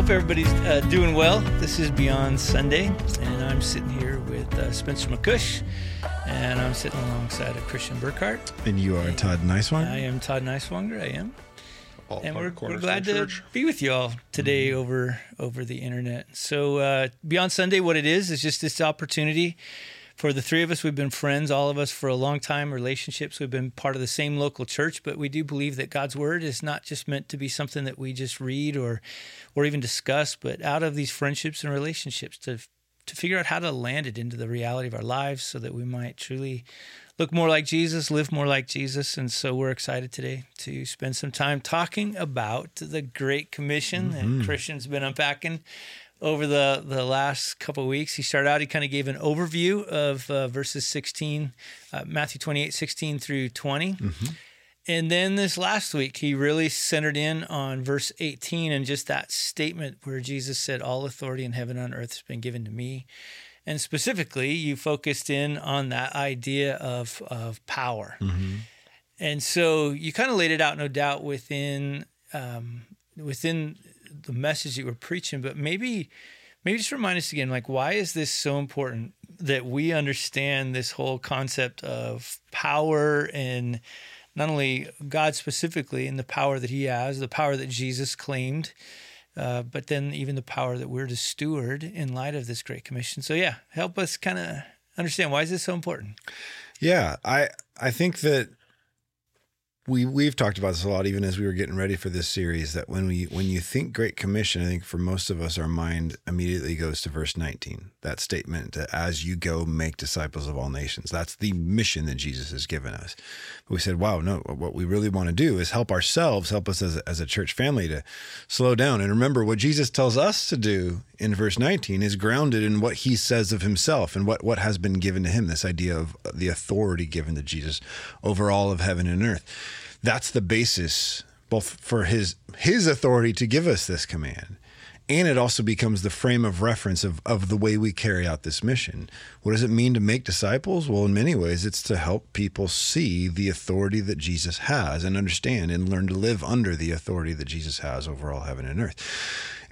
Hope everybody's uh, doing well. This is Beyond Sunday, and I'm sitting here with uh, Spencer McCush, and I'm sitting alongside of Christian Burkhart. And you are Todd Nicewanger? I am Todd Nicewanger. I am. All and we're, we're glad to Church. be with you all today over over the internet. So uh, Beyond Sunday, what it is is just this opportunity for the three of us. We've been friends, all of us, for a long time. Relationships. We've been part of the same local church, but we do believe that God's word is not just meant to be something that we just read or or even discuss, but out of these friendships and relationships to to figure out how to land it into the reality of our lives, so that we might truly look more like Jesus, live more like Jesus. And so we're excited today to spend some time talking about the Great Commission that mm-hmm. Christian's been unpacking over the, the last couple of weeks. He started out, he kind of gave an overview of uh, verses 16, uh, Matthew 28, 16 through 20. And then this last week, he really centered in on verse 18 and just that statement where Jesus said, All authority in heaven and on earth has been given to me. And specifically, you focused in on that idea of, of power. And so you kind of laid it out, no doubt, within um, within the message that were preaching. But maybe maybe just remind us again, like why is this so important that we understand this whole concept of power and not only God specifically and the power that He has, the power that Jesus claimed, uh, but then even the power that we're to steward in light of this Great Commission. So yeah, help us kind of understand why is this so important. Yeah, I I think that we we've talked about this a lot, even as we were getting ready for this series. That when we when you think Great Commission, I think for most of us, our mind immediately goes to verse nineteen. That statement, that "As you go, make disciples of all nations." That's the mission that Jesus has given us. But we said, "Wow, no! What we really want to do is help ourselves, help us as a, as a church family to slow down and remember what Jesus tells us to do in verse 19 is grounded in what he says of himself and what, what has been given to him this idea of the authority given to Jesus over all of heaven and earth that's the basis both for his his authority to give us this command and it also becomes the frame of reference of, of the way we carry out this mission. What does it mean to make disciples? Well, in many ways, it's to help people see the authority that Jesus has and understand and learn to live under the authority that Jesus has over all heaven and earth.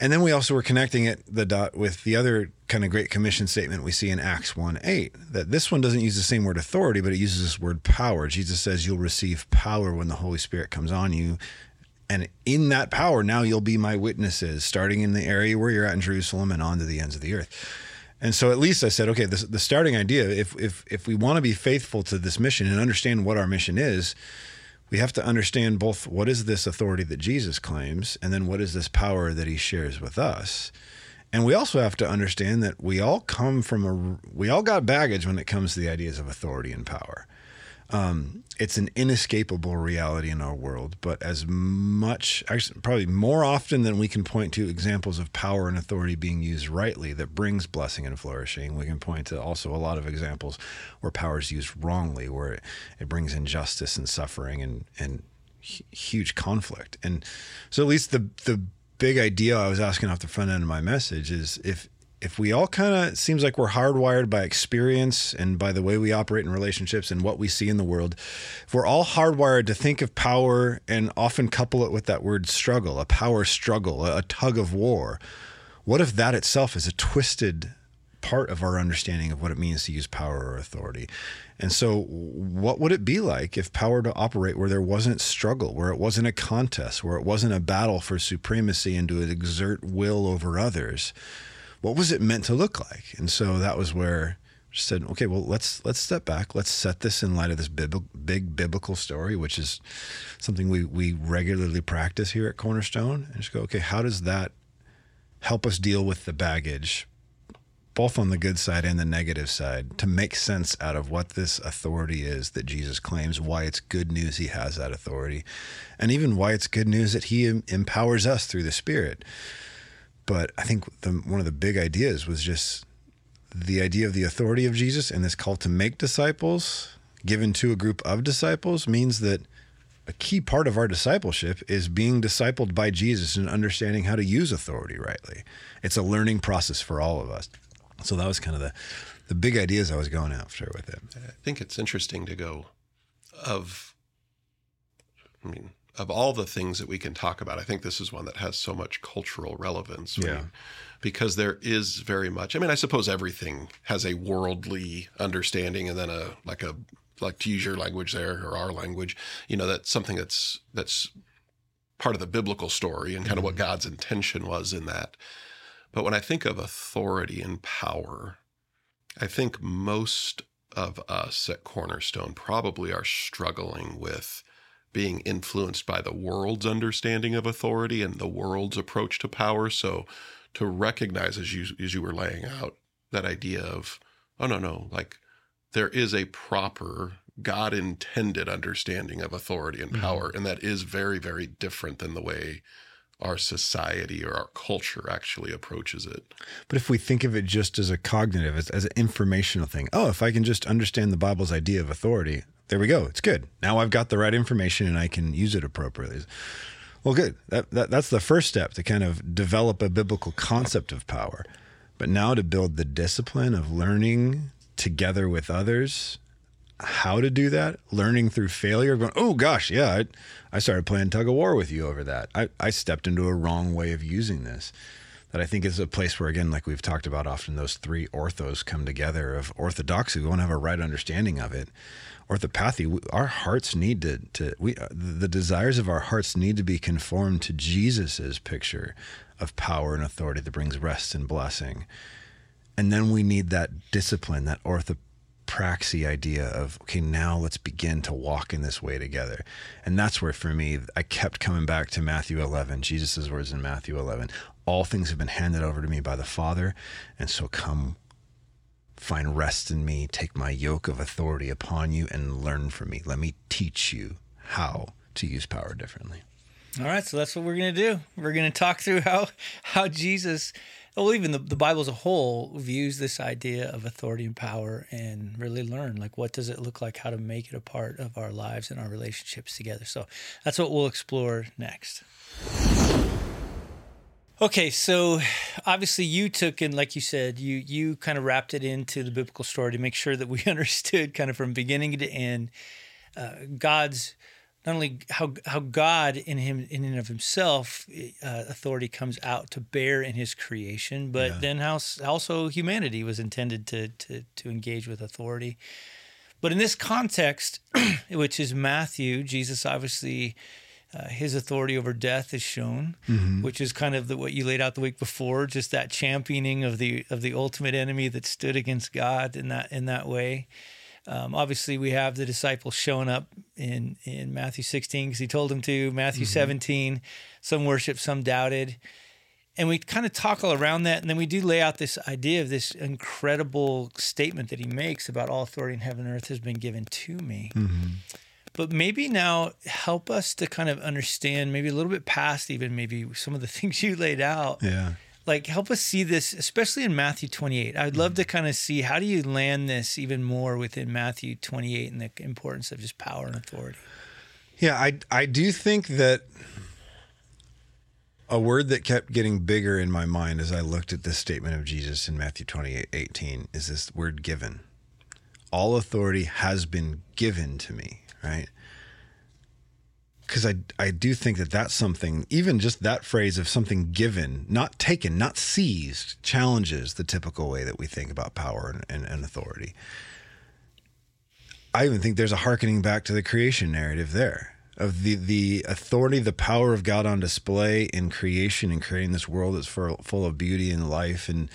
And then we also were connecting it the dot with the other kind of great commission statement we see in Acts 1 8, that this one doesn't use the same word authority, but it uses this word power. Jesus says, You'll receive power when the Holy Spirit comes on you. And in that power, now you'll be my witnesses, starting in the area where you're at in Jerusalem and on to the ends of the earth. And so at least I said, okay, this, the starting idea, if, if, if we want to be faithful to this mission and understand what our mission is, we have to understand both what is this authority that Jesus claims and then what is this power that he shares with us. And we also have to understand that we all come from a, we all got baggage when it comes to the ideas of authority and power. Um, it's an inescapable reality in our world, but as much, actually, probably more often than we can point to examples of power and authority being used rightly that brings blessing and flourishing, we can point to also a lot of examples where power is used wrongly, where it, it brings injustice and suffering and, and hu- huge conflict. And so, at least the, the big idea I was asking off the front end of my message is if, if we all kind of seems like we're hardwired by experience and by the way we operate in relationships and what we see in the world if we're all hardwired to think of power and often couple it with that word struggle a power struggle a, a tug of war what if that itself is a twisted part of our understanding of what it means to use power or authority? And so what would it be like if power to operate where there wasn't struggle where it wasn't a contest where it wasn't a battle for supremacy and to exert will over others what was it meant to look like? And so that was where I said, okay, well, let's let's step back. Let's set this in light of this bib- big biblical story, which is something we we regularly practice here at Cornerstone, and just go, okay, how does that help us deal with the baggage, both on the good side and the negative side, to make sense out of what this authority is that Jesus claims, why it's good news he has that authority, and even why it's good news that he empowers us through the Spirit but I think the, one of the big ideas was just the idea of the authority of Jesus and this call to make disciples given to a group of disciples means that a key part of our discipleship is being discipled by Jesus and understanding how to use authority rightly. It's a learning process for all of us. So that was kind of the the big ideas I was going after with it. I think it's interesting to go of, I mean, of all the things that we can talk about, I think this is one that has so much cultural relevance. Yeah. Because there is very much. I mean, I suppose everything has a worldly understanding, and then a like a like to use your language there or our language. You know, that's something that's that's part of the biblical story and kind of what mm-hmm. God's intention was in that. But when I think of authority and power, I think most of us at Cornerstone probably are struggling with being influenced by the world's understanding of authority and the world's approach to power. So to recognize as you as you were laying out that idea of, oh no, no, like there is a proper God intended understanding of authority and power. Mm-hmm. And that is very, very different than the way our society or our culture actually approaches it. But if we think of it just as a cognitive, as, as an informational thing, oh, if I can just understand the Bible's idea of authority, there we go. It's good. Now I've got the right information and I can use it appropriately. Well, good. That, that, that's the first step to kind of develop a biblical concept of power. But now to build the discipline of learning together with others how to do that, learning through failure, going, oh gosh, yeah, I, I started playing tug of war with you over that. I, I stepped into a wrong way of using this. That I think is a place where, again, like we've talked about often, those three orthos come together of orthodoxy. We want to have a right understanding of it. Orthopathy, our hearts need to, to we, uh, the desires of our hearts need to be conformed to Jesus's picture of power and authority that brings rest and blessing. And then we need that discipline, that ortho praxy idea of okay now let's begin to walk in this way together. And that's where for me i kept coming back to matthew 11 jesus' words in matthew 11 all things have been handed over to me by the father and so come find rest in me. Take my yoke of authority upon you and learn from me. Let me teach you how to use power differently. All right so that's what we're going to do. We're going to talk through how how jesus well, even the, the Bible as a whole views this idea of authority and power and really learn like what does it look like, how to make it a part of our lives and our relationships together. So that's what we'll explore next. Okay, so obviously you took and like you said, you you kind of wrapped it into the biblical story to make sure that we understood kind of from beginning to end uh, God's not only how how God in him in and of himself uh, authority comes out to bear in His creation, but yeah. then how also humanity was intended to to to engage with authority. But in this context, which is Matthew, Jesus obviously. Uh, his authority over death is shown, mm-hmm. which is kind of the, what you laid out the week before, just that championing of the of the ultimate enemy that stood against God in that in that way. Um, obviously, we have the disciples showing up in in Matthew 16 because he told them to. Matthew mm-hmm. 17, some worship, some doubted, and we kind of talk all around that, and then we do lay out this idea of this incredible statement that he makes about all authority in heaven and earth has been given to me. Mm-hmm. But maybe now help us to kind of understand, maybe a little bit past even maybe some of the things you laid out. Yeah like help us see this especially in matthew 28 i'd love to mm-hmm. kind of see how do you land this even more within matthew 28 and the importance of just power and authority? Yeah i i do think that a word that kept getting bigger in my mind as i looked at this statement of jesus in matthew 28 18 is this word given. All authority has been given to me right because I I do think that that's something even just that phrase of something given, not taken, not seized, challenges the typical way that we think about power and, and, and authority. I even think there's a harkening back to the creation narrative there of the the authority, the power of God on display in creation and creating this world that's full, full of beauty and life and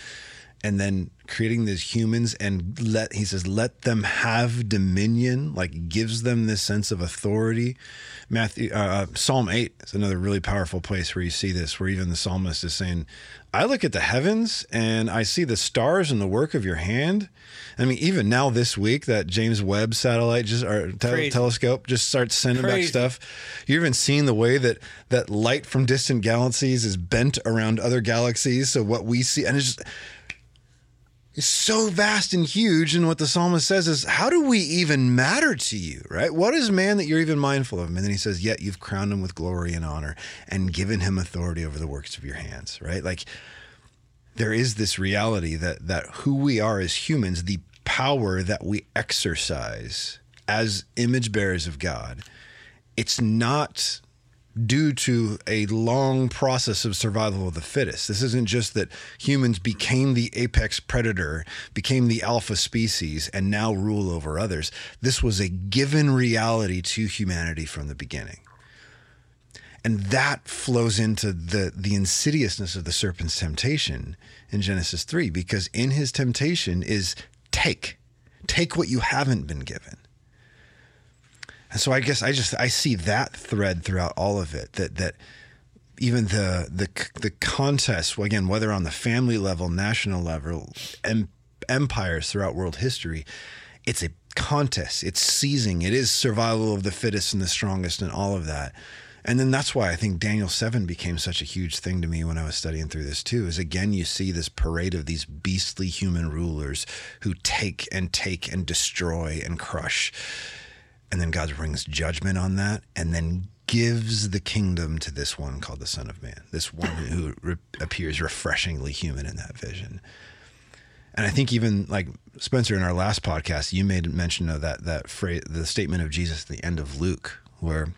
and then creating these humans and let he says let them have dominion like gives them this sense of authority. Matthew uh, uh, psalm 8 is another really powerful place where you see this where even the psalmist is saying i look at the heavens and i see the stars and the work of your hand. I mean even now this week that james webb satellite just or te- telescope just starts sending Crazy. back stuff. You're even seeing the way that that light from distant galaxies is bent around other galaxies. So what we see and it's just is so vast and huge. And what the psalmist says is, How do we even matter to you, right? What is man that you're even mindful of him? And then he says, Yet you've crowned him with glory and honor and given him authority over the works of your hands, right? Like there is this reality that that who we are as humans, the power that we exercise as image bearers of God, it's not due to a long process of survival of the fittest. This isn't just that humans became the apex predator, became the alpha species, and now rule over others. This was a given reality to humanity from the beginning. And that flows into the, the insidiousness of the serpent's temptation in Genesis 3, because in his temptation is take, take what you haven't been given. And so I guess I just I see that thread throughout all of it that that even the the the contest again whether on the family level, national level, em, empires throughout world history, it's a contest. It's seizing. It is survival of the fittest and the strongest and all of that. And then that's why I think Daniel 7 became such a huge thing to me when I was studying through this too. Is again, you see this parade of these beastly human rulers who take and take and destroy and crush and then God brings judgment on that and then gives the kingdom to this one called the Son of Man, this one who re- appears refreshingly human in that vision. And I think even like Spencer in our last podcast, you made mention of that that phrase, the statement of Jesus at the end of Luke, where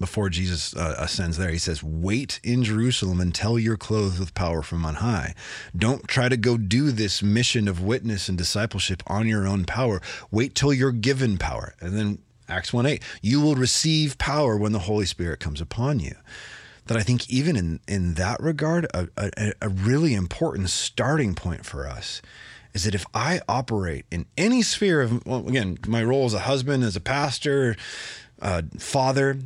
before Jesus uh, ascends there, he says, Wait in Jerusalem until you're clothed with power from on high. Don't try to go do this mission of witness and discipleship on your own power. Wait till you're given power. And then Acts 1 8, you will receive power when the Holy Spirit comes upon you. That I think, even in, in that regard, a, a, a really important starting point for us is that if I operate in any sphere of, well, again, my role as a husband, as a pastor, uh, father,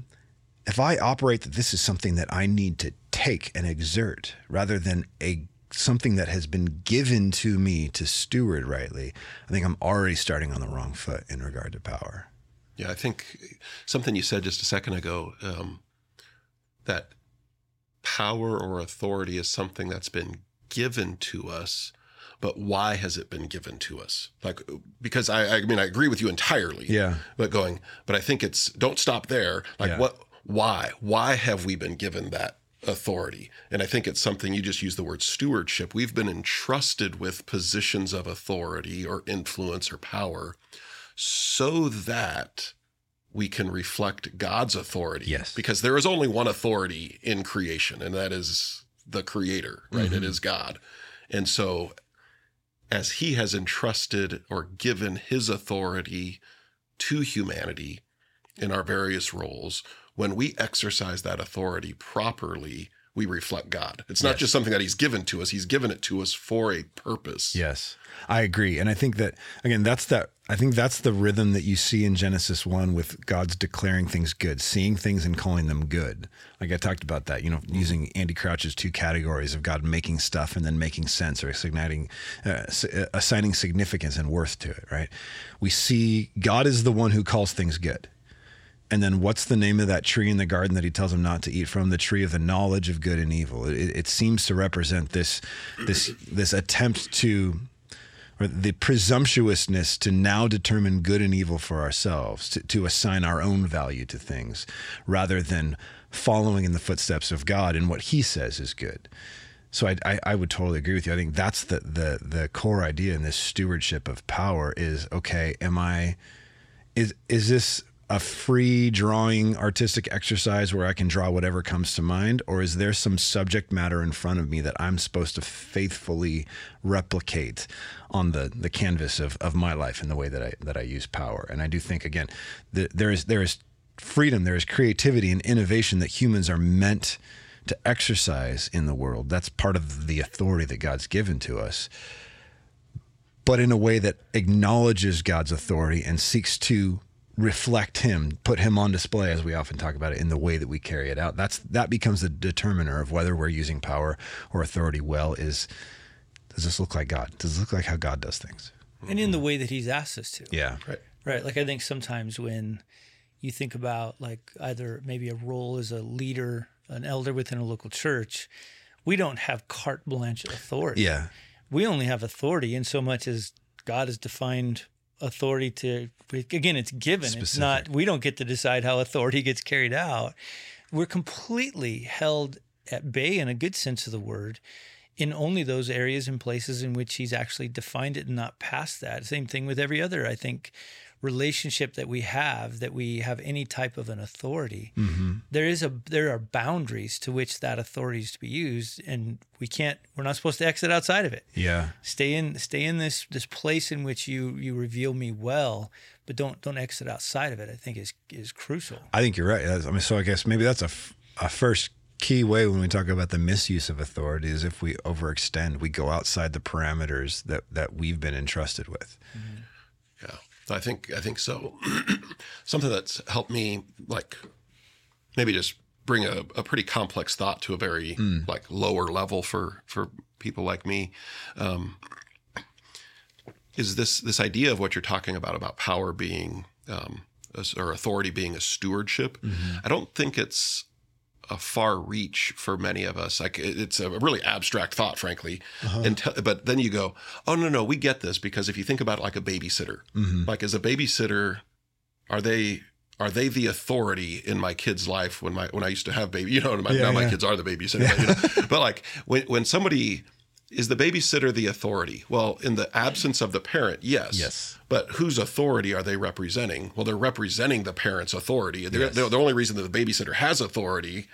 if I operate that this is something that I need to take and exert rather than a something that has been given to me to steward rightly, I think I'm already starting on the wrong foot in regard to power. Yeah, I think something you said just a second ago um, that power or authority is something that's been given to us, but why has it been given to us? Like, because I, I mean, I agree with you entirely. Yeah. But going, but I think it's don't stop there. Like, Yeah. what? Why? Why have we been given that authority? And I think it's something you just use the word stewardship. We've been entrusted with positions of authority or influence or power so that we can reflect God's authority. Yes. Because there is only one authority in creation, and that is the creator, right? It mm-hmm. is God. And so, as he has entrusted or given his authority to humanity in our various roles, when we exercise that authority properly, we reflect God. It's not Yes. just something that he's given to us, he's given it to us for a purpose. Yes, I agree, and I think that again, that's that. I think that's the rhythm that you see in Genesis one with God's declaring things good, seeing things and calling them good. Like I talked about that, you know, using Andy Crouch's two categories of God making stuff and then making sense or assigning, uh, uh, assigning significance and worth to it. Right? We see God is the one who calls things good. And then what's the name of that tree in the garden that he tells him not to eat from? The tree of the knowledge of good and evil. It, it seems to represent this this this attempt to or the presumptuousness to now determine good and evil for ourselves, to, to assign our own value to things, rather than following in the footsteps of God and what He says is good. So I, I, I would totally agree with you. I think that's the the the core idea in this stewardship of power is okay. Am I is is this a free drawing artistic exercise where I can draw whatever comes to mind? Or is there some subject matter in front of me that I'm supposed to faithfully replicate on the the canvas of, of my life in the way that I that I use power? And I do think again there is there is freedom there is creativity and innovation that humans are meant to exercise in the world. That's part of the authority that God's given to us. But in a way that acknowledges God's authority and seeks to reflect him put him on display as we often talk about it in the way that we carry it out that's that becomes the determiner of whether we're using power or authority well is does this look like God does this look like how God does things and in the way that he's asked us to. yeah Right. Right. Like I think sometimes when you think about like either maybe a role as a leader, an elder within a local church, we don't have carte blanche authority. yeah We only have authority in so much as God has defined authority to again it's given. It's not we don't get to decide how authority gets carried out. We're completely held at bay in a good sense of the word in only those areas and places in which he's actually defined it and not past that. Same thing with every other, I think, relationship that we have that we have any type of an authority Mm-hmm. there is a there are boundaries to which that authority is to be used and we can't we're not supposed to exit outside of it Yeah. stay in stay in this this place in which you you reveal me well but don't don't exit outside of it i think is is crucial I think you're right. I mean, so I guess maybe that's a, f- a first key way when we talk about the misuse of authority is if we overextend, we go outside the parameters that, that we've been entrusted with. Yeah, I think I think so. Something that's helped me, like maybe just bring a, a pretty complex thought to a very like lower level for for people like me, um, is this this idea of what you're talking about about power being um, a- or authority being a stewardship. I don't think it's a far reach for many of us. Like it's a really abstract thought, frankly. Uh-huh. And t- but then you go, oh no, no, we get this because if you think about it like a babysitter, mm-hmm. like as a babysitter, are they are they the authority in my kid's life when my when I used to have baby? You know, my, Yeah, now my kids are the babysitter. But, you know? but like when when somebody is the babysitter the authority? Well, in the absence of the parent, yes. Yes. But whose authority are they representing? Well, they're representing the parent's authority. They're- the only reason that the babysitter has authority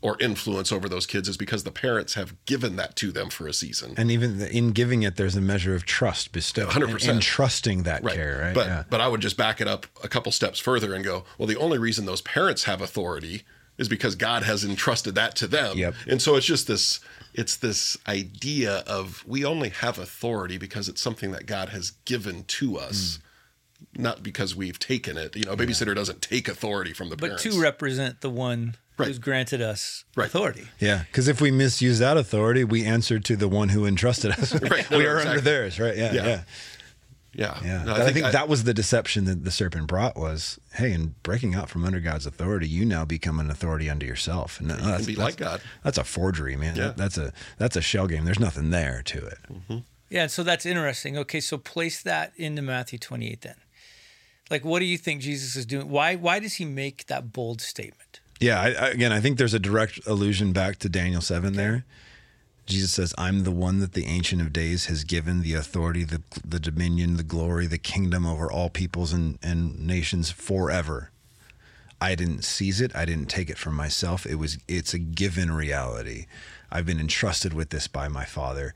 or influence over those kids is because the parents have given that to them for a season. And even in giving it, there's a measure of trust bestowed. 100%. And, and trusting that care, right? But yeah. but I would just back it up a couple steps further and go, well, the only reason those parents have authority is because God has entrusted that to them. Yep. And so it's just this it's this idea of we only have authority because it's something that God has given to us. Hmm. Not because we've taken it. You know, a babysitter doesn't take authority from the but parents. to represent the one Right. who's granted us Right. authority Yeah, because if we misuse that authority, we answer to the one who entrusted us. Right, no, we no, are under theirs, right? Yeah, Yeah. yeah, yeah. yeah. No, But I think, that was the deception that the serpent brought was, hey, in breaking out from under God's authority, you now become an authority unto yourself, and uh, that's, be that's- like God. That's a forgery, man. Yeah. That- that's a that's a shell game. There's nothing there to it. Mm-hmm. Yeah, so that's interesting. Okay, so place that into Matthew 28 then. Like what do you think Jesus is doing? Why why does he make that bold statement? Yeah, I, I, again, I think there's a direct allusion back to Daniel 7 there. Jesus says, I'm the one that the Ancient of Days has given the authority, the, the dominion, the glory, the kingdom over all peoples and, and nations forever. I didn't seize it. I didn't take it from myself. It was it's a given reality. I've been entrusted with this by my father.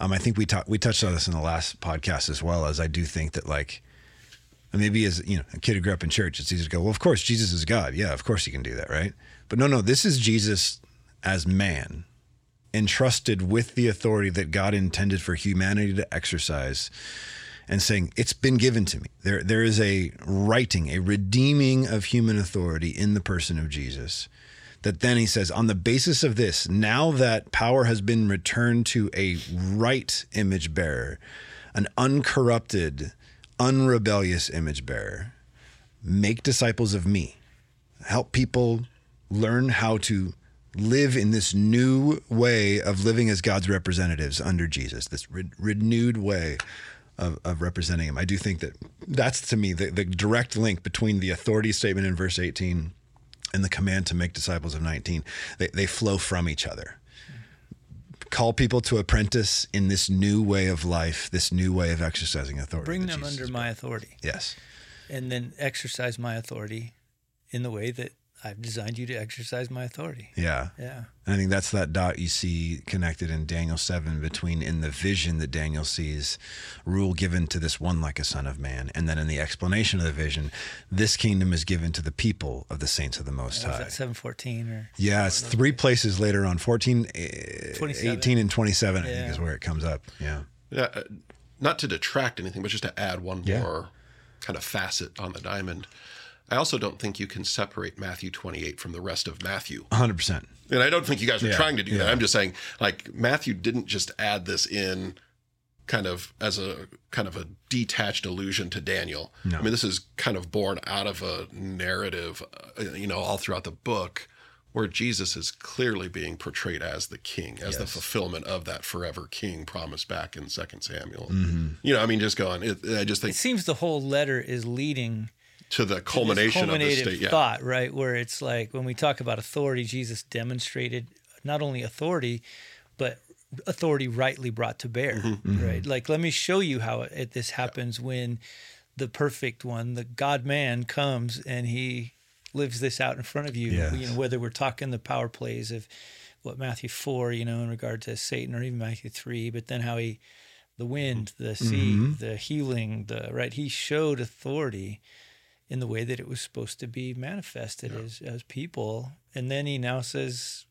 Um, I think we talked we touched on this in the last podcast as well as I do think that like maybe as you know a kid who grew up in church, it's easy to go, well, of course Jesus is God. Yeah, of course he can do that, right? But no, no, this is Jesus as man, entrusted with the authority that God intended for humanity to exercise, and saying it's been given to me. There, there is a writing, a redeeming of human authority in the person of Jesus. That then he says, on the basis of this, now that power has been returned to a right image bearer, an uncorrupted, unrebellious image bearer, make disciples of me. Help people learn how to live in this new way of living as God's representatives under Jesus, this re- renewed way of, of representing Him. I do think that that's to me the, the direct link between the authority statement in verse 18 and the command to make disciples of 19. They, they flow from each other. Call people to apprentice in this new way of life, this new way of exercising authority. Bring them Jesus under my authority. Yes. and then exercise my authority in the way that I've designed you to exercise my authority. Yeah. Yeah. I think that's that dot you see connected in Daniel 7 between in the vision that Daniel sees, rule given to this one like a son of man. And then in the explanation of the vision, this kingdom is given to the people of the saints of the Most Was High. that 714 or Yeah, it's three places later on 14, eh, 27. 18, and 27, I think is where it comes up. Yeah. Yeah, uh, not to detract anything, but just to add one Yeah. more kind of facet on the diamond. I also don't think you can separate Matthew 28 from the rest of Matthew. 100%. And I don't think you guys are Yeah, trying to do that. I'm just saying, like, Matthew didn't just add this in kind of as a kind of a detached allusion to Daniel. No. I mean, this is kind of born out of a narrative, uh, you know, all throughout the book where Jesus is clearly being portrayed as the king, as the fulfillment of that forever king promised back in Second Samuel. Mm-hmm. You know, I mean, just going, it, I just think. it think seems the whole letter is leading to the culmination of the state. Yeah. thought, right? Where it's like when we talk about authority, Jesus demonstrated not only authority, but authority rightly brought to bear, Mm-hmm. right? Like, let me show you how it, this happens when the perfect one, the God man comes and he lives this out in front of you. Yes. You know, whether we're talking the power plays of what Matthew four, you know, in regard to Satan, or even Matthew three, but then how he, the wind, the sea, Mhm. the healing, the right, he showed authority in the way that it was supposed to be manifested as as people, and then he now says,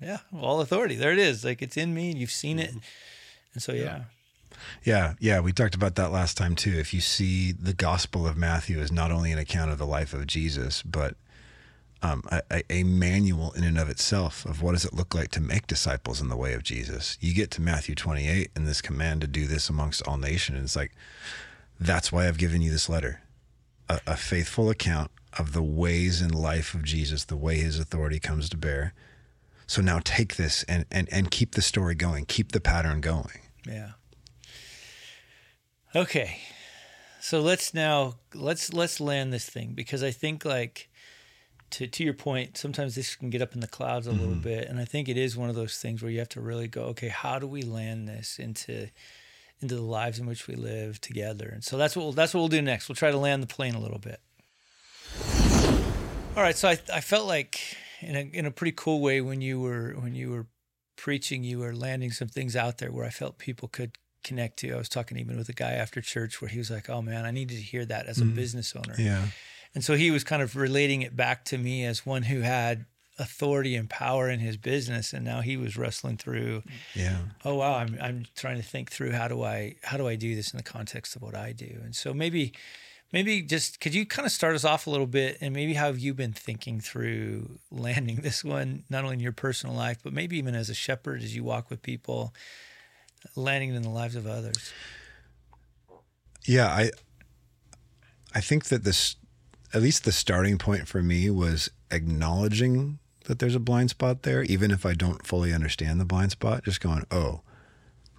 "Yeah, all authority, there it is, like it's in me, and you've seen it." And so, yeah, Yeah, yeah, we talked about that last time too. If you see the Gospel of Matthew as not only an account of the life of Jesus, but um, a, a- a manual in and of itself of what does it look like to make disciples in the way of Jesus. You get to Matthew 28 and this command to do this amongst all nations. And it's like, that's why I've given you this letter, a, a faithful account of the ways and life of Jesus, the way his authority comes to bear. So now take this and, and, and keep the story going, keep the pattern going. yeah. Okay, so let's now let's let's land this thing because I think like to to your point, sometimes this can get up in the clouds a little mm-hmm. bit, and I think it is one of those things where you have to really go, okay, how do we land this into into the lives in which we live together? And so that's what we'll, that's what we'll do next. We'll try to land the plane a little bit. All right, so I I felt like in a in a pretty cool way when you were when you were preaching, you were landing some things out there where I felt people could connect to. I was talking even with a guy after church where he was like, "Oh man, I needed to hear that as a mm. business owner." Yeah. And so he was kind of relating it back to me as one who had authority and power in his business and now he was wrestling through Yeah. oh wow I'm I'm trying to think through how do I how do I do this in the context of what I do and so maybe maybe just could you kind of start us off a little bit and maybe how have you been thinking through landing this one not only in your personal life but maybe even as a shepherd as you walk with people landing it in the lives of others Yeah, I I think that this at least the starting point for me was acknowledging that there's a blind spot there, even if I don't fully understand the blind spot, just going, oh,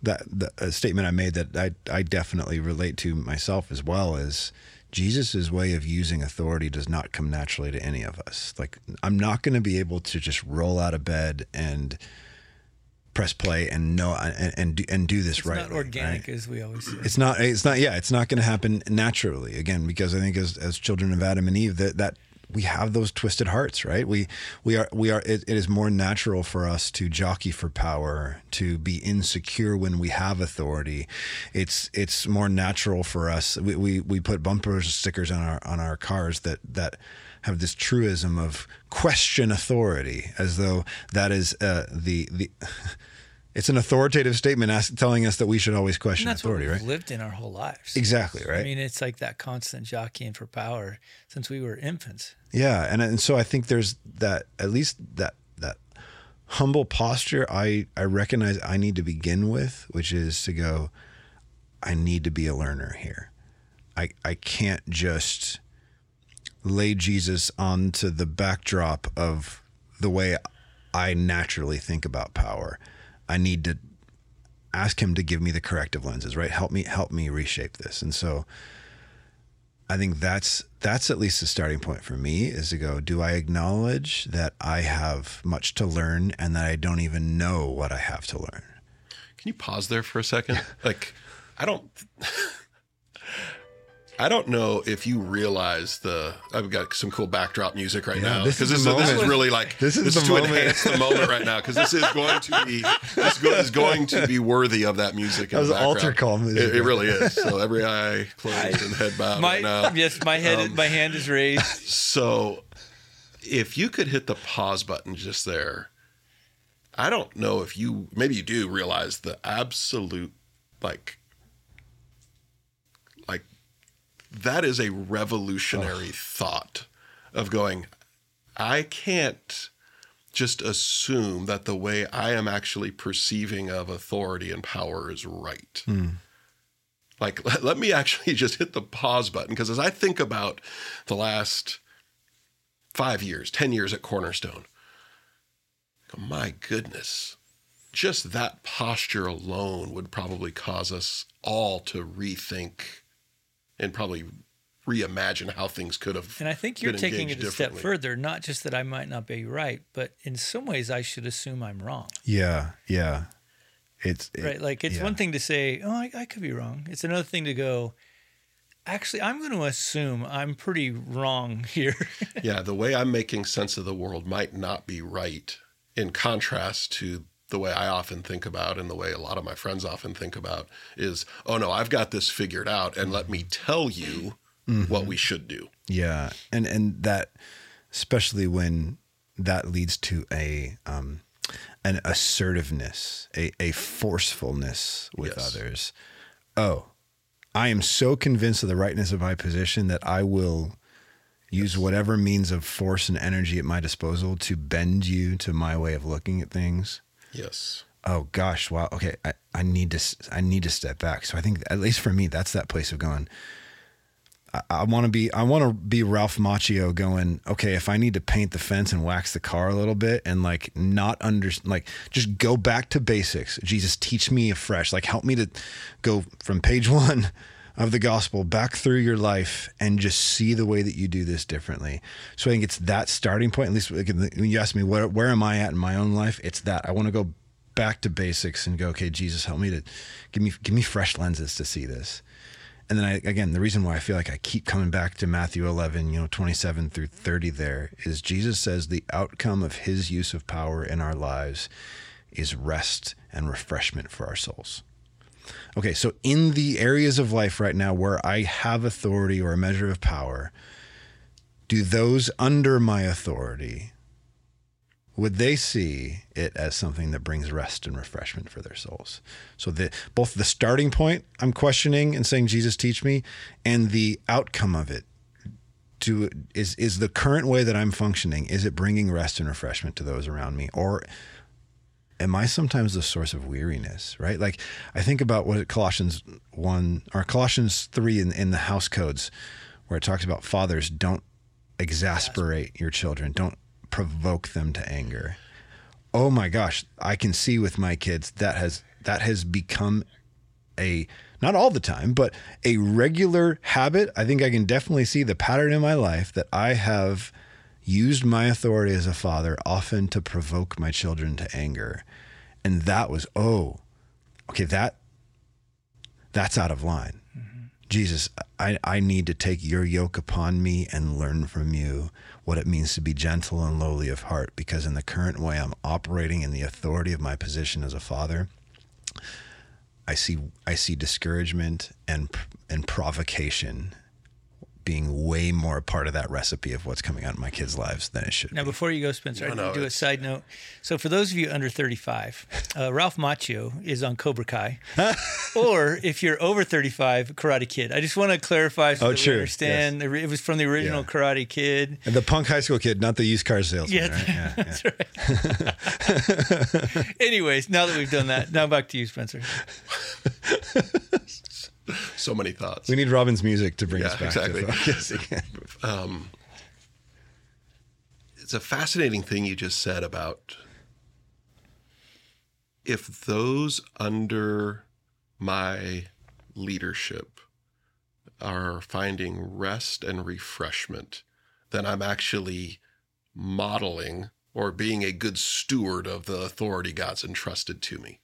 that the a statement I made that I I definitely relate to myself as well is Jesus' way of using authority does not come naturally to any of us. Like I'm not going to be able to just roll out of bed and press play and know and and do, and do this right. it's right. not organic as we always say It's not. It's not. Yeah, it's not going to happen naturally. Again, because I think as as children of Adam and Eve, that that we have those twisted hearts, right? We we are we are. It, it is more natural for us to jockey for power, to be insecure when we have authority. It's it's more natural for us. We we, we put bumper stickers on our on our cars that that have this truism of question authority, as though that is uh, the the. It's an authoritative statement ask, telling us that we should always question and that's authority, what we've right? lived in our whole lives Exactly, right? I mean, it's like that constant jockeying for power since we were infants. Yeah, and and so I think there's that at least that that humble posture I I recognize I need to begin with, which is to go I need to be a learner here. I I can't just lay Jesus onto the backdrop of the way I naturally think about power. I need to ask him to give me the corrective lenses, right? Help me help me reshape this. And so I think that's that's at least the starting point for me is to go, do I acknowledge that I have much to learn and that I don't even know what I have to learn? Can you pause there for a second? Like, I don't. I don't know if you realize the. I've got some cool backdrop music right Yeah, now because is this, is- this is really like This is the to moment. enhance the moment right now because this is going to be this is going to be worthy of that music. In That was the altar call music. It, it really is. So every eye closed and head bowed My right now. yes, my head, Um, my hand is raised. So, if you could hit the pause button just there, I don't know if you maybe you do realize the absolute like like that is a revolutionary thought of going I can't just assume that the way I am actually perceiving of authority and power is right. Hmm. Like, let, let me actually just hit the pause button because as I think about the last five years, 10 years at Cornerstone, my goodness, just that posture alone would probably cause us all to rethink and probably reimagine how things could have. And I think you're taking it a step further. Not just that I might not be right, but in some ways I should assume I'm wrong. Yeah, yeah. It's it- right? Like it's yeah. one thing to say, "Oh, I, I could be wrong." It's another thing to go, Actually, I'm going to assume I'm pretty wrong here. yeah, the way I'm making sense of the world might not be right in contrast to the way I often think about and the way a lot of my friends often think about is, oh no, I've got this figured out and let me tell you mm-hmm. what we should do. Yeah. And and that especially when that leads to a um an assertiveness, a, a forcefulness with yes. others. Oh, I am so convinced of the rightness of my position that I will use whatever means of force and energy at my disposal to bend you to my way of looking at things. Yes. Oh gosh, wow. Okay, I, I need to I need to step back. So I think at least for me, that's that place of going. I, I want to be I want to be Ralph Macchio going. Okay, if I need to paint the fence and wax the car a little bit and like not under like just go back to basics. Jesus, teach me afresh. Like help me to go from page one of the gospel back through your life and just see the way that you do this differently. So I think it's that starting point. At least when you ask me where where am I at in my own life, it's that I want to go back to basics and go, okay, Jesus, help me to give me give me fresh lenses to see this. And then I again, the reason why I feel like I keep coming back to Matthew 11, you know, 27 through 30 there is Jesus says the outcome of his use of power in our lives is rest and refreshment for our souls. Okay, so in the areas of life right now where I have authority or a measure of power, do those under my authority would they see it as something that brings rest and refreshment for their souls? So the both the starting point I'm questioning and saying Jesus teach me and the outcome of it to is is the current way that I'm functioning is it bringing rest and refreshment to those around me or am I sometimes the source of weariness, right? Like I think about what Colossians 1 or Colossians 3 in, in the house codes where it talks about fathers don't exasperate your children, don't provoke them to anger. Oh my gosh, I can see with my kids that has that has become a not all the time, but a regular habit. I think I can definitely see the pattern in my life that I have used my authority as a father often to provoke my children to anger. And that was, oh, okay, that that's out of line. Mm-hmm. Jesus, I, I need to take your yoke upon me and learn from you what it means to be gentle and lowly of heart, because in the current way I'm operating in the authority of my position as a father, I see I see discouragement and and provocation being way more a part of that recipe of what's coming out in my kids' lives than it should. Now, be. before you go, Spencer, no, I do a side note. So, for those of you under 35, uh, Ralph Macchio is on Cobra Kai, or if you're over 35, Karate Kid. I just want to clarify so oh, that true. we understand. Yes. It was from the original yeah. Karate Kid, and the punk high school kid, not the used car salesman. Yeah, right? yeah that's right. Anyways, now that we've done that, now back to you, Spencer. So many thoughts. We need Robin's music to bring yeah, us back exactly. focus um, it's a fascinating thing you just said about if those under my leadership are finding rest and refreshment, then I'm actually modeling or being a good steward of the authority God's entrusted to me.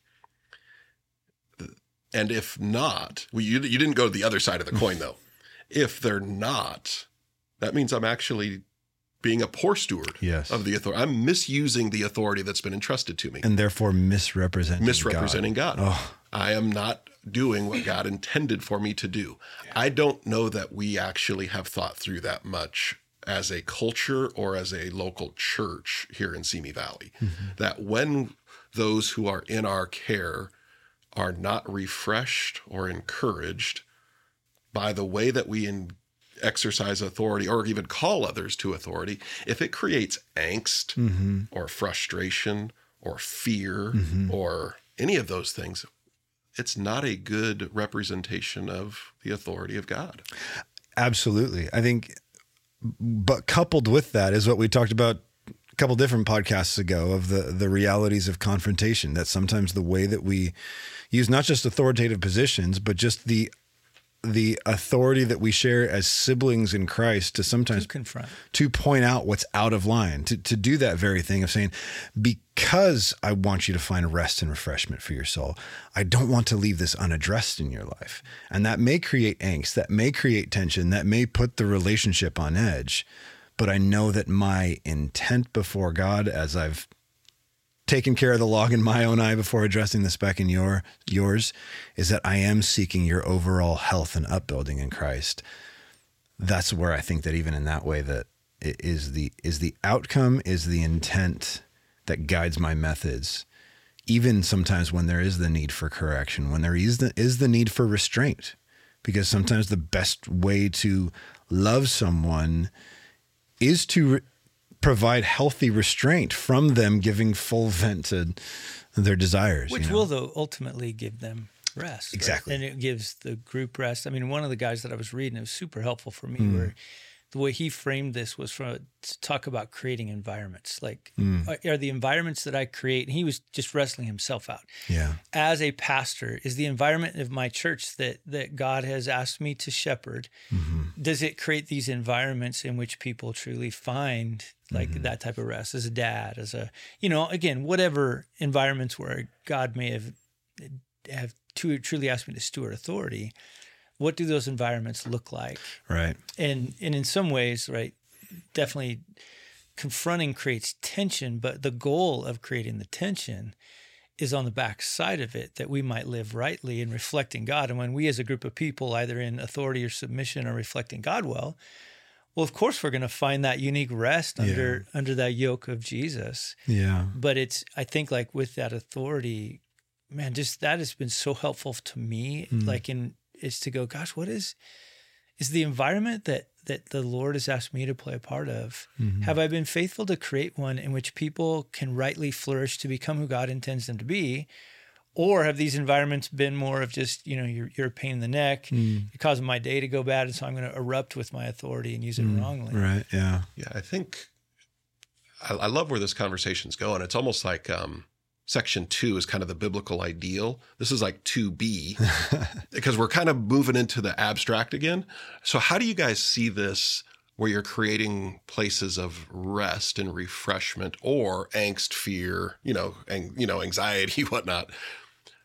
And if not, well, you, you didn't go to the other side of the coin though. if they're not, that means I'm actually being a poor steward yes. of the authority. I'm misusing the authority that's been entrusted to me. And therefore misrepresenting misrepresenting God. God. Oh. I am not doing what God intended for me to do. Yeah. I don't know that we actually have thought through that much as a culture or as a local church here in Simi Valley. Mm-hmm. That when those who are in our care are not refreshed or encouraged by the way that we in, exercise authority or even call others to authority, if it creates angst mm-hmm. or frustration or fear mm-hmm. or any of those things, it's not a good representation of the authority of God. Absolutely. I think, but coupled with that is what we talked about couple different podcasts ago of the the realities of confrontation that sometimes the way that we use not just authoritative positions, but just the the authority that we share as siblings in Christ to sometimes to confront. to point out what's out of line, to, to do that very thing of saying, because I want you to find rest and refreshment for your soul, I don't want to leave this unaddressed in your life. And that may create angst, that may create tension, that may put the relationship on edge. But I know that my intent before God, as I've taken care of the log in my own eye before addressing the speck in your yours is that I am seeking your overall health and upbuilding in Christ. That's where I think that even in that way that it is the is the outcome is the intent that guides my methods. Even sometimes when there is the need for correction, when there is the is the need for restraint. Because sometimes the best way to love someone is to re- provide healthy restraint from them giving full vent to their desires. Which you know? will, though, ultimately give them rest. right? Exactly. And it gives the group rest. I mean, one of the guys that I was reading, it was super helpful for me, Mm. where the way he framed this was from to talk about creating environments. Like, Mm. are, are the environments that I create, and he was just wrestling himself out. yeah. As a pastor, is the environment of my church that that God has asked me to shepherd, Mm-hmm. does it create these environments in which people truly find like Mm-hmm. that type of rest as a dad, as a you know, again, whatever environments where God may have have to, truly asked me to steward authority, what do those environments look like? Right. and and in some ways, right, definitely confronting creates tension, but the goal of creating the tension is on the back side of it that we might live rightly and reflecting God. And when we as a group of people, either in authority or submission, are reflecting God well, well, of course we're going to find that unique rest under under that yoke of Jesus. Yeah. But it's I think like with that authority, man, just that has been so helpful to me. Mm. Like in is to go, gosh, what is is the environment that that the Lord has asked me to play a part of? Mm-hmm. Have I been faithful to create one in which people can rightly flourish to become who God intends them to be? Or have these environments been more of just, you know, you're, you're a pain in the neck, mm. you're causing my day to go bad, and so I'm going to erupt with my authority and use it mm. wrongly. Right. Yeah. Yeah, I think I, I love where this conversation's going. It's almost like um, section two is kind of the biblical ideal. This is like 2B because we're kind of moving into the abstract again. So, how do you guys see this where you're creating places of rest and refreshment or angst, fear, you know, and, you know, anxiety, whatnot?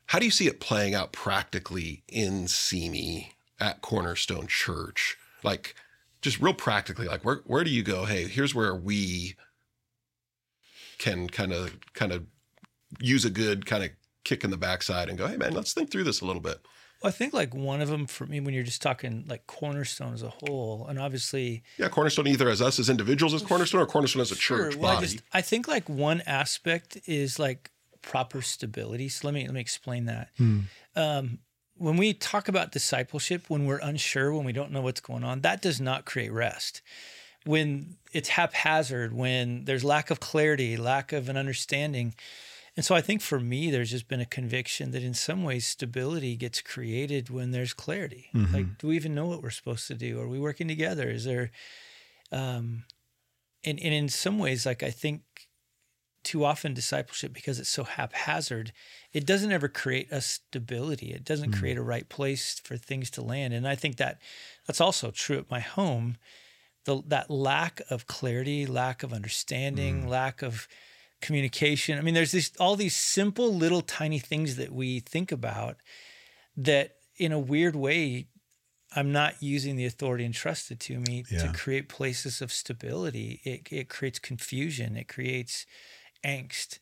How do you see it playing out practically in Simi at Cornerstone Church? Like, just real practically, like where where do you go? Hey, here's where we can kind of kind of use a good kind of kick in the backside and go, hey man, let's think through this a little bit. Well, I think like one of them for me, when you're just talking like Cornerstone as a whole, and obviously Yeah, Cornerstone either as us as individuals as Cornerstone or Cornerstone as a church Sure. Well, I body. just I think like one aspect is like proper stability. So let me let me explain that. Um, when we talk about discipleship, when we're unsure, when we don't know what's going on, that does not create rest. When it's haphazard, when there's lack of clarity, lack of an understanding. And so I think for me, there's just been a conviction that in some ways stability gets created when there's clarity. Mm-hmm. Like, do we even know what we're supposed to do? Are we working together? Is there, um, and, and in some ways, like I think too often discipleship, because it's so haphazard, it doesn't ever create a stability. It doesn't mm. create a right place for things to land. And I think that that's also true at my home. The, that lack of clarity, lack of understanding, mm. lack of communication. I mean, there's this all these simple little tiny things that we think about that in a weird way I'm not using the authority entrusted to me Yeah. to create places of stability. It it creates confusion. It creates angst.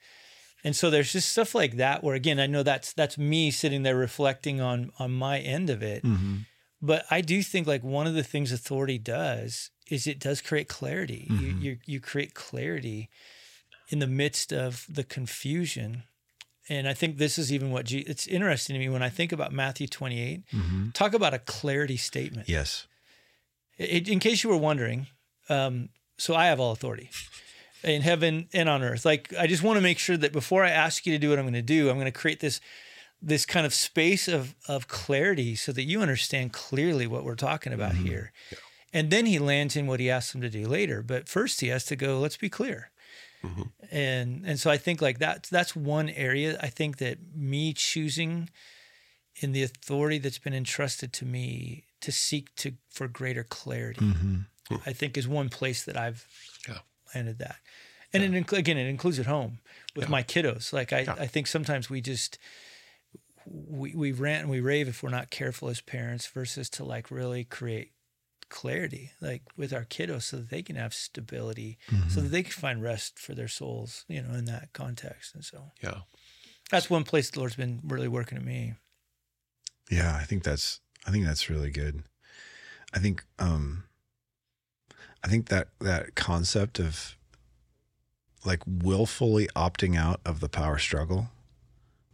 And so there's just stuff like that where again I know that's that's me sitting there reflecting on on my end of it. Mm-hmm. But I do think like one of the things authority does is it does create clarity. You, mm-hmm. you you create clarity in the midst of the confusion. And I think this is even what it's interesting to me when I think about Matthew 28. Talk about a clarity statement. Yes. It, in case you were wondering, um, so I have all authority in heaven and on earth. Like I just want to make sure that before I ask you to do what I'm going to do, I'm going to create this this kind of space of of clarity so that you understand clearly what we're talking about here. And then he lands in what he asks them to do later. But first he has to go, let's be clear. And and so I think like that that's one area I think that me choosing in the authority that's been entrusted to me to seek to for greater clarity. Mm-hmm. I think is one place that I've Yeah. landed that. And it again, it includes at home with Yeah. my kiddos. Like I, Yeah. I think sometimes we just we we rant and we rave if we're not careful as parents versus to like really create clarity like with our kiddos so that they can have stability so that they can find rest for their souls you know in that context and so Yeah. that's one place the lord's been really working at me Yeah, I think that's I think that's really good. I think um I think that that concept of like willfully opting out of the power struggle.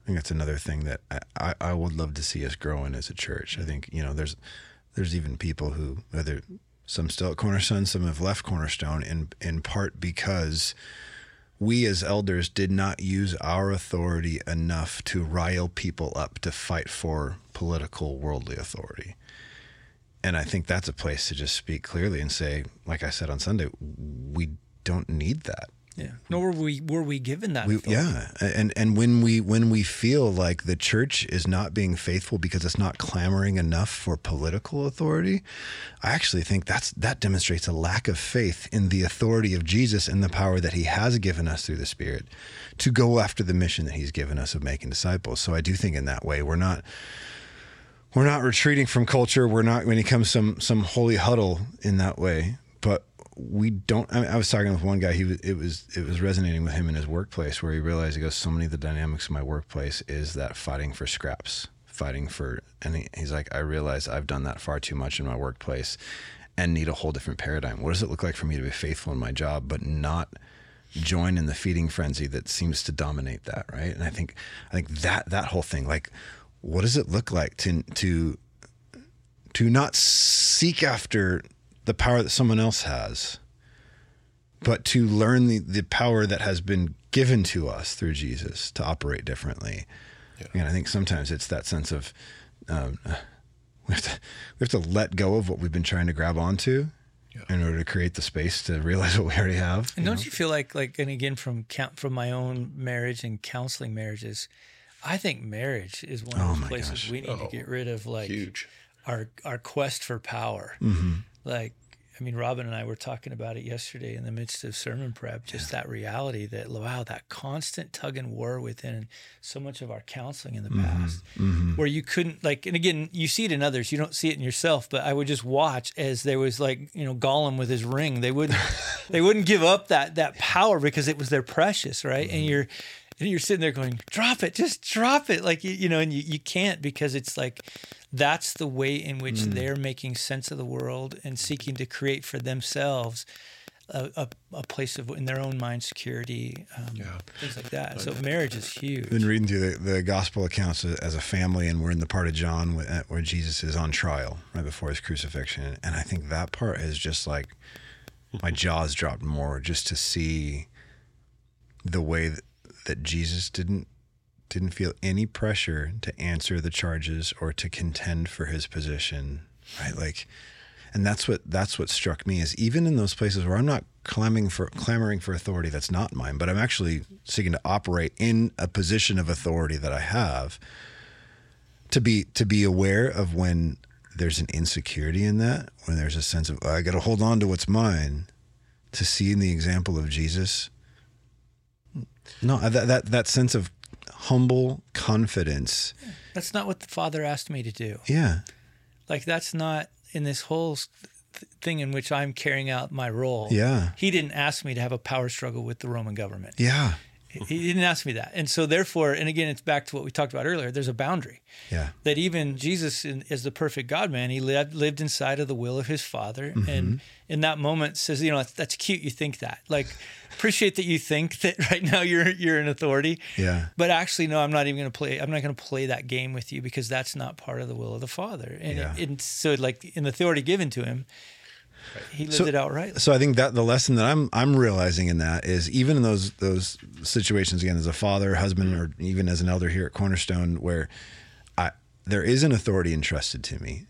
I think that's another thing that I, I, I would love to see us grow in as a church. I think, you know, there's there's even people who whether some still at Cornerstone, some have left Cornerstone in in part because we as elders did not use our authority enough to rile people up to fight for political worldly authority. And I think that's a place to just speak clearly and say, like I said on Sunday, we don't need that. Yeah nor were we were we given that We, authority. yeah, and and when we when we feel like the church is not being faithful because it's not clamoring enough for political authority, I actually think that's that demonstrates a lack of faith in the authority of Jesus and the power that He has given us through the Spirit to go after the mission that He's given us of making disciples. So I do think in that way we're not we're not retreating from culture. We're not when it comes some some holy huddle in that way, but we don't. I, mean, I was talking with one guy. He was it was it was resonating with him in his workplace where he realized he goes, so many of the dynamics of my workplace is that fighting for scraps, fighting for, and he, he's like, I realize I've done that far too much in my workplace, and need a whole different paradigm. What does it look like for me to be faithful in my job, but not join in the feeding frenzy that seems to dominate that right and i think i think that that whole thing like what does it look like to to to not seek after the power that someone else has but to learn the, the power that has been given to us through jesus to operate differently and i think sometimes it's that sense of um, we have to we have to let go of what we've been trying to grab onto in order to create the space to realize what we already have And don't you feel like like and again from from my own marriage and counseling marriages, I think marriage is one of those places gosh. we need Oh, to get rid of like Huge. our our quest for power. Mm-hmm. Like I mean, Robin and I were talking about it yesterday in the midst of sermon prep. Just that reality that wow, that constant tug and war within so much of our counseling in the Mm-hmm. past, where you couldn't like. And again, you see it in others. You don't see it in yourself. But I would just watch as there was like you know Gollum with his ring. They wouldn't they wouldn't give up that that power because it was their precious, right? And you're and you're sitting there going, drop it, just drop it. Like, you, you know, and you, you can't because it's like, that's the way in which they're making sense of the world and seeking to create for themselves a, a, a place of, in their own mind, security, um, Yeah. things like that. So marriage is huge. been reading through the, the gospel accounts as a family, and we're in the part of John where, where Jesus is on trial right before his crucifixion. And I think that part is just like my jaws dropped more just to see the way that, that Jesus didn't didn't feel any pressure to answer the charges or to contend for his position, right? Like, and that's what that's what struck me is even in those places where I'm not clamoring for clamoring for authority that's not mine, but I'm actually seeking to operate in a position of authority that I have. To be to be aware of when there's an insecurity in that, when there's a sense of "Oh, I got to hold on to what's mine, to see in the example of Jesus. No, that that that sense of humble confidence. That's not what the Father asked me to do. Yeah, Like, that's not in this whole thing in which I'm carrying out my role. yeah, He didn't ask me to have a power struggle with the Roman government. yeah, He didn't ask me that. And so, therefore, and again, it's back to what we talked about earlier there's a boundary. yeah. that even Jesus, in, as the perfect God man, he lived, lived inside of the will of his Father, Mm-hmm. and in that moment says, you know, that's, that's cute. You think that, like, appreciate that you think that right now you're you're an authority, Yeah. but actually, no, I'm not even going to play. I'm not going to play that game with you because that's not part of the will of the Father. And, Yeah. and so, like, in the authority given to him, he lived So- it out right. So I think that the lesson that I'm I'm realizing in that is even in those those situations again as a father, husband, or even as an elder here at Cornerstone, where I there is an authority entrusted to me.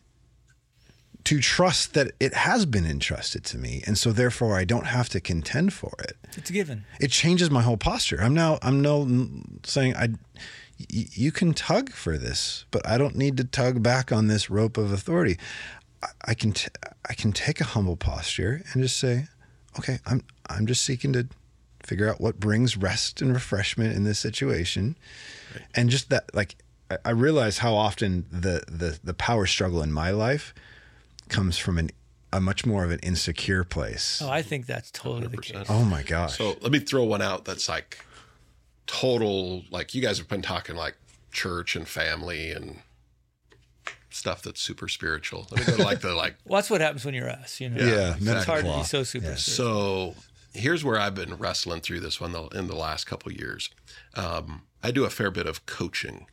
To trust that it has been entrusted to me, and so therefore I don't have to contend for it. It's given. It changes my whole posture. I'm now I'm now saying I, you can tug for this, but I don't need to tug back on this rope of authority. I, I can t- I can take a humble posture and just say, okay, I'm I'm just seeking to figure out what brings rest and refreshment in this situation, and just that like I, I realize how often the the the power struggle in my life comes from an a much more of an insecure place. Oh, I think that's totally the case. Oh my gosh. So let me throw one out that's like total, like you guys have been talking like church and family and stuff that's super spiritual. Let me go to like the like. Well, that's what happens when you're us. You know, Yeah, it's mental hard to be so super. Yeah. So here's where I've been wrestling through this one in the last couple years. Um, I do a fair bit of coaching,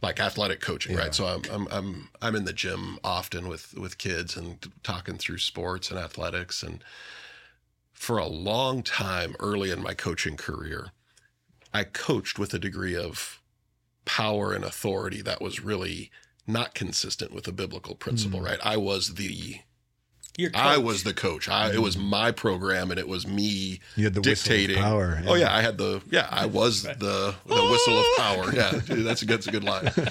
like athletic coaching, right? So I'm, I'm I'm I'm in the gym often with with kids and talking through sports and athletics and for a long time early in my coaching career, I coached with a degree of power and authority that was really not consistent with the biblical principle, hmm. right? I was the You're I was the coach. I, it was hmm. my program, and it was me You had the whistle of dictating power, Oh yeah. yeah, I had the yeah. I was the the whistle of power. Yeah, dude, that's a that's a good line.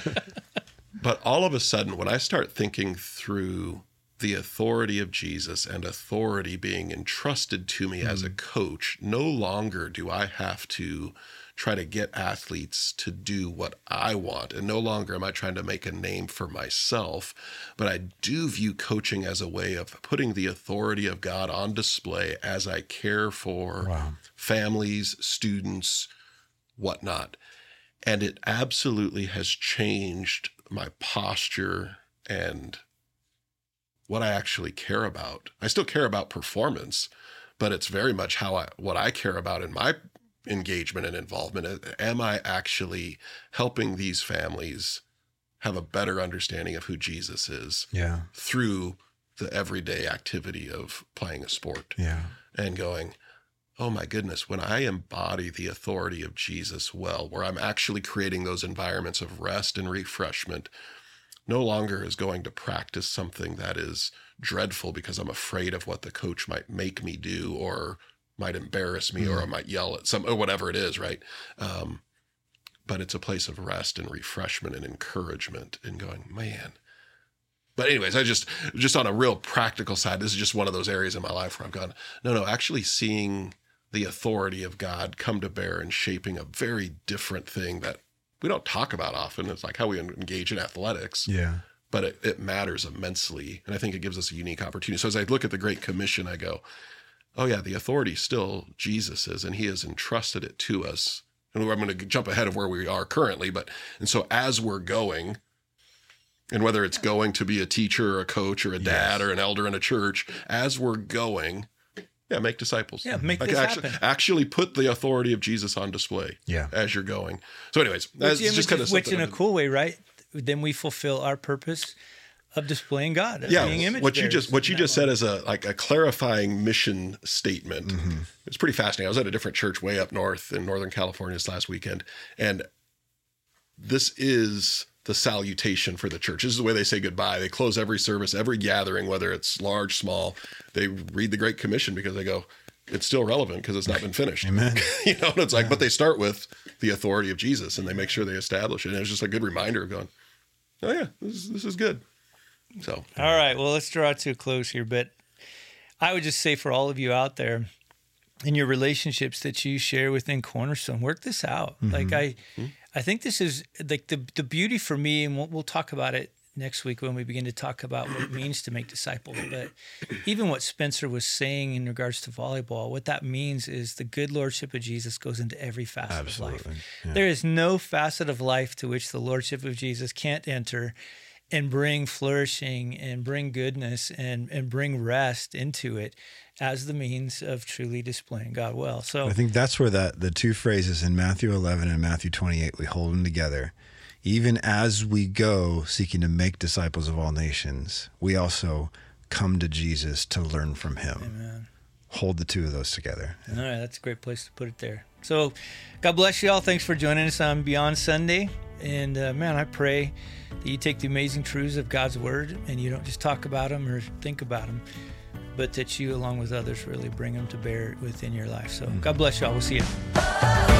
But all of a sudden, when I start thinking through the authority of Jesus and authority being entrusted to me as a hmm. coach, no longer do I have to try to get athletes to do what I want. And no longer am I trying to make a name for myself, but I do view coaching as a way of putting the authority of God on display as I care for Wow. families, students, whatnot. And it absolutely has changed my posture and what I actually care about. I still care about performance, but it's very much how I what I care about in my engagement and involvement. Uh, am I actually helping these families have a better understanding of who Jesus is Yeah. through the everyday activity of playing a sport? Yeah. and going, oh my goodness, when I embody the authority of Jesus well, where I'm actually creating those environments of rest and refreshment, no longer is going to practice something that is dreadful because I'm afraid of what the coach might make me do or might embarrass me or I might yell at some or whatever it is, right? Um, but it's a place of rest and refreshment and encouragement and going, man. But anyways, I just just on a real practical side, this is just one of those areas in my life where I've gone, no, no, actually seeing the authority of God come to bear and shaping a very different thing that we don't talk about often. It's like how we engage in athletics Yeah. but it, it matters immensely. And I think it gives us a unique opportunity. So as I look at the Great Commission, I go, oh, yeah, the authority still Jesus's, and he has entrusted it to us. And I'm going to jump ahead of where we are currently. But, and so as we're going, and whether it's going to be a teacher or a coach or a dad or an elder in a church, as we're going, yeah, make disciples. Yeah, make like this actually, happen. actually put the authority of Jesus on display Yeah. as you're going. So, anyways, that's which, just kind of which in a cool way, right? Then we fulfill our purpose of displaying God, yeah. being image what you just what you just said is a like a clarifying mission statement. Mm-hmm. It's pretty fascinating. I was at a different church way up north in northern california this last weekend and this is the salutation for the church. This is the way they say goodbye. They close every service every gathering whether it's large small. They read the great commission because they go it's still relevant because it's not been finished. Amen. you know and it's like but they start with the authority of jesus and they make sure they establish it and it's just a good reminder of going oh yeah this is, this is good so All right. Well, let's draw to a close here. But I would just say for all of you out there in your relationships that you share within Cornerstone, work this out. Mm-hmm. Like I, mm-hmm. I think this is like the the beauty for me, and we'll, we'll talk about it next week when we begin to talk about what it means to make disciples. But even what Spencer was saying in regards to volleyball, what that means is the good lordship of Jesus goes into every facet of life. Yeah. There is no facet of life to which the lordship of Jesus can't enter and bring flourishing and bring goodness and, and bring rest into it as the means of truly displaying God well. So I think that's where that the two phrases in Matthew 11 and Matthew 28 we hold them together. Even as we go seeking to make disciples of all nations, we also come to Jesus to learn from him. Amen. Hold the two of those together. All right, that's a great place to put it there. So, God bless you all. Thanks for joining us on Beyond Sunday. And uh, man, I pray that you take the amazing truths of God's Word and you don't just talk about them or think about them, but that you, along with others, really bring them to bear within your life. So, God bless you all. We'll see you.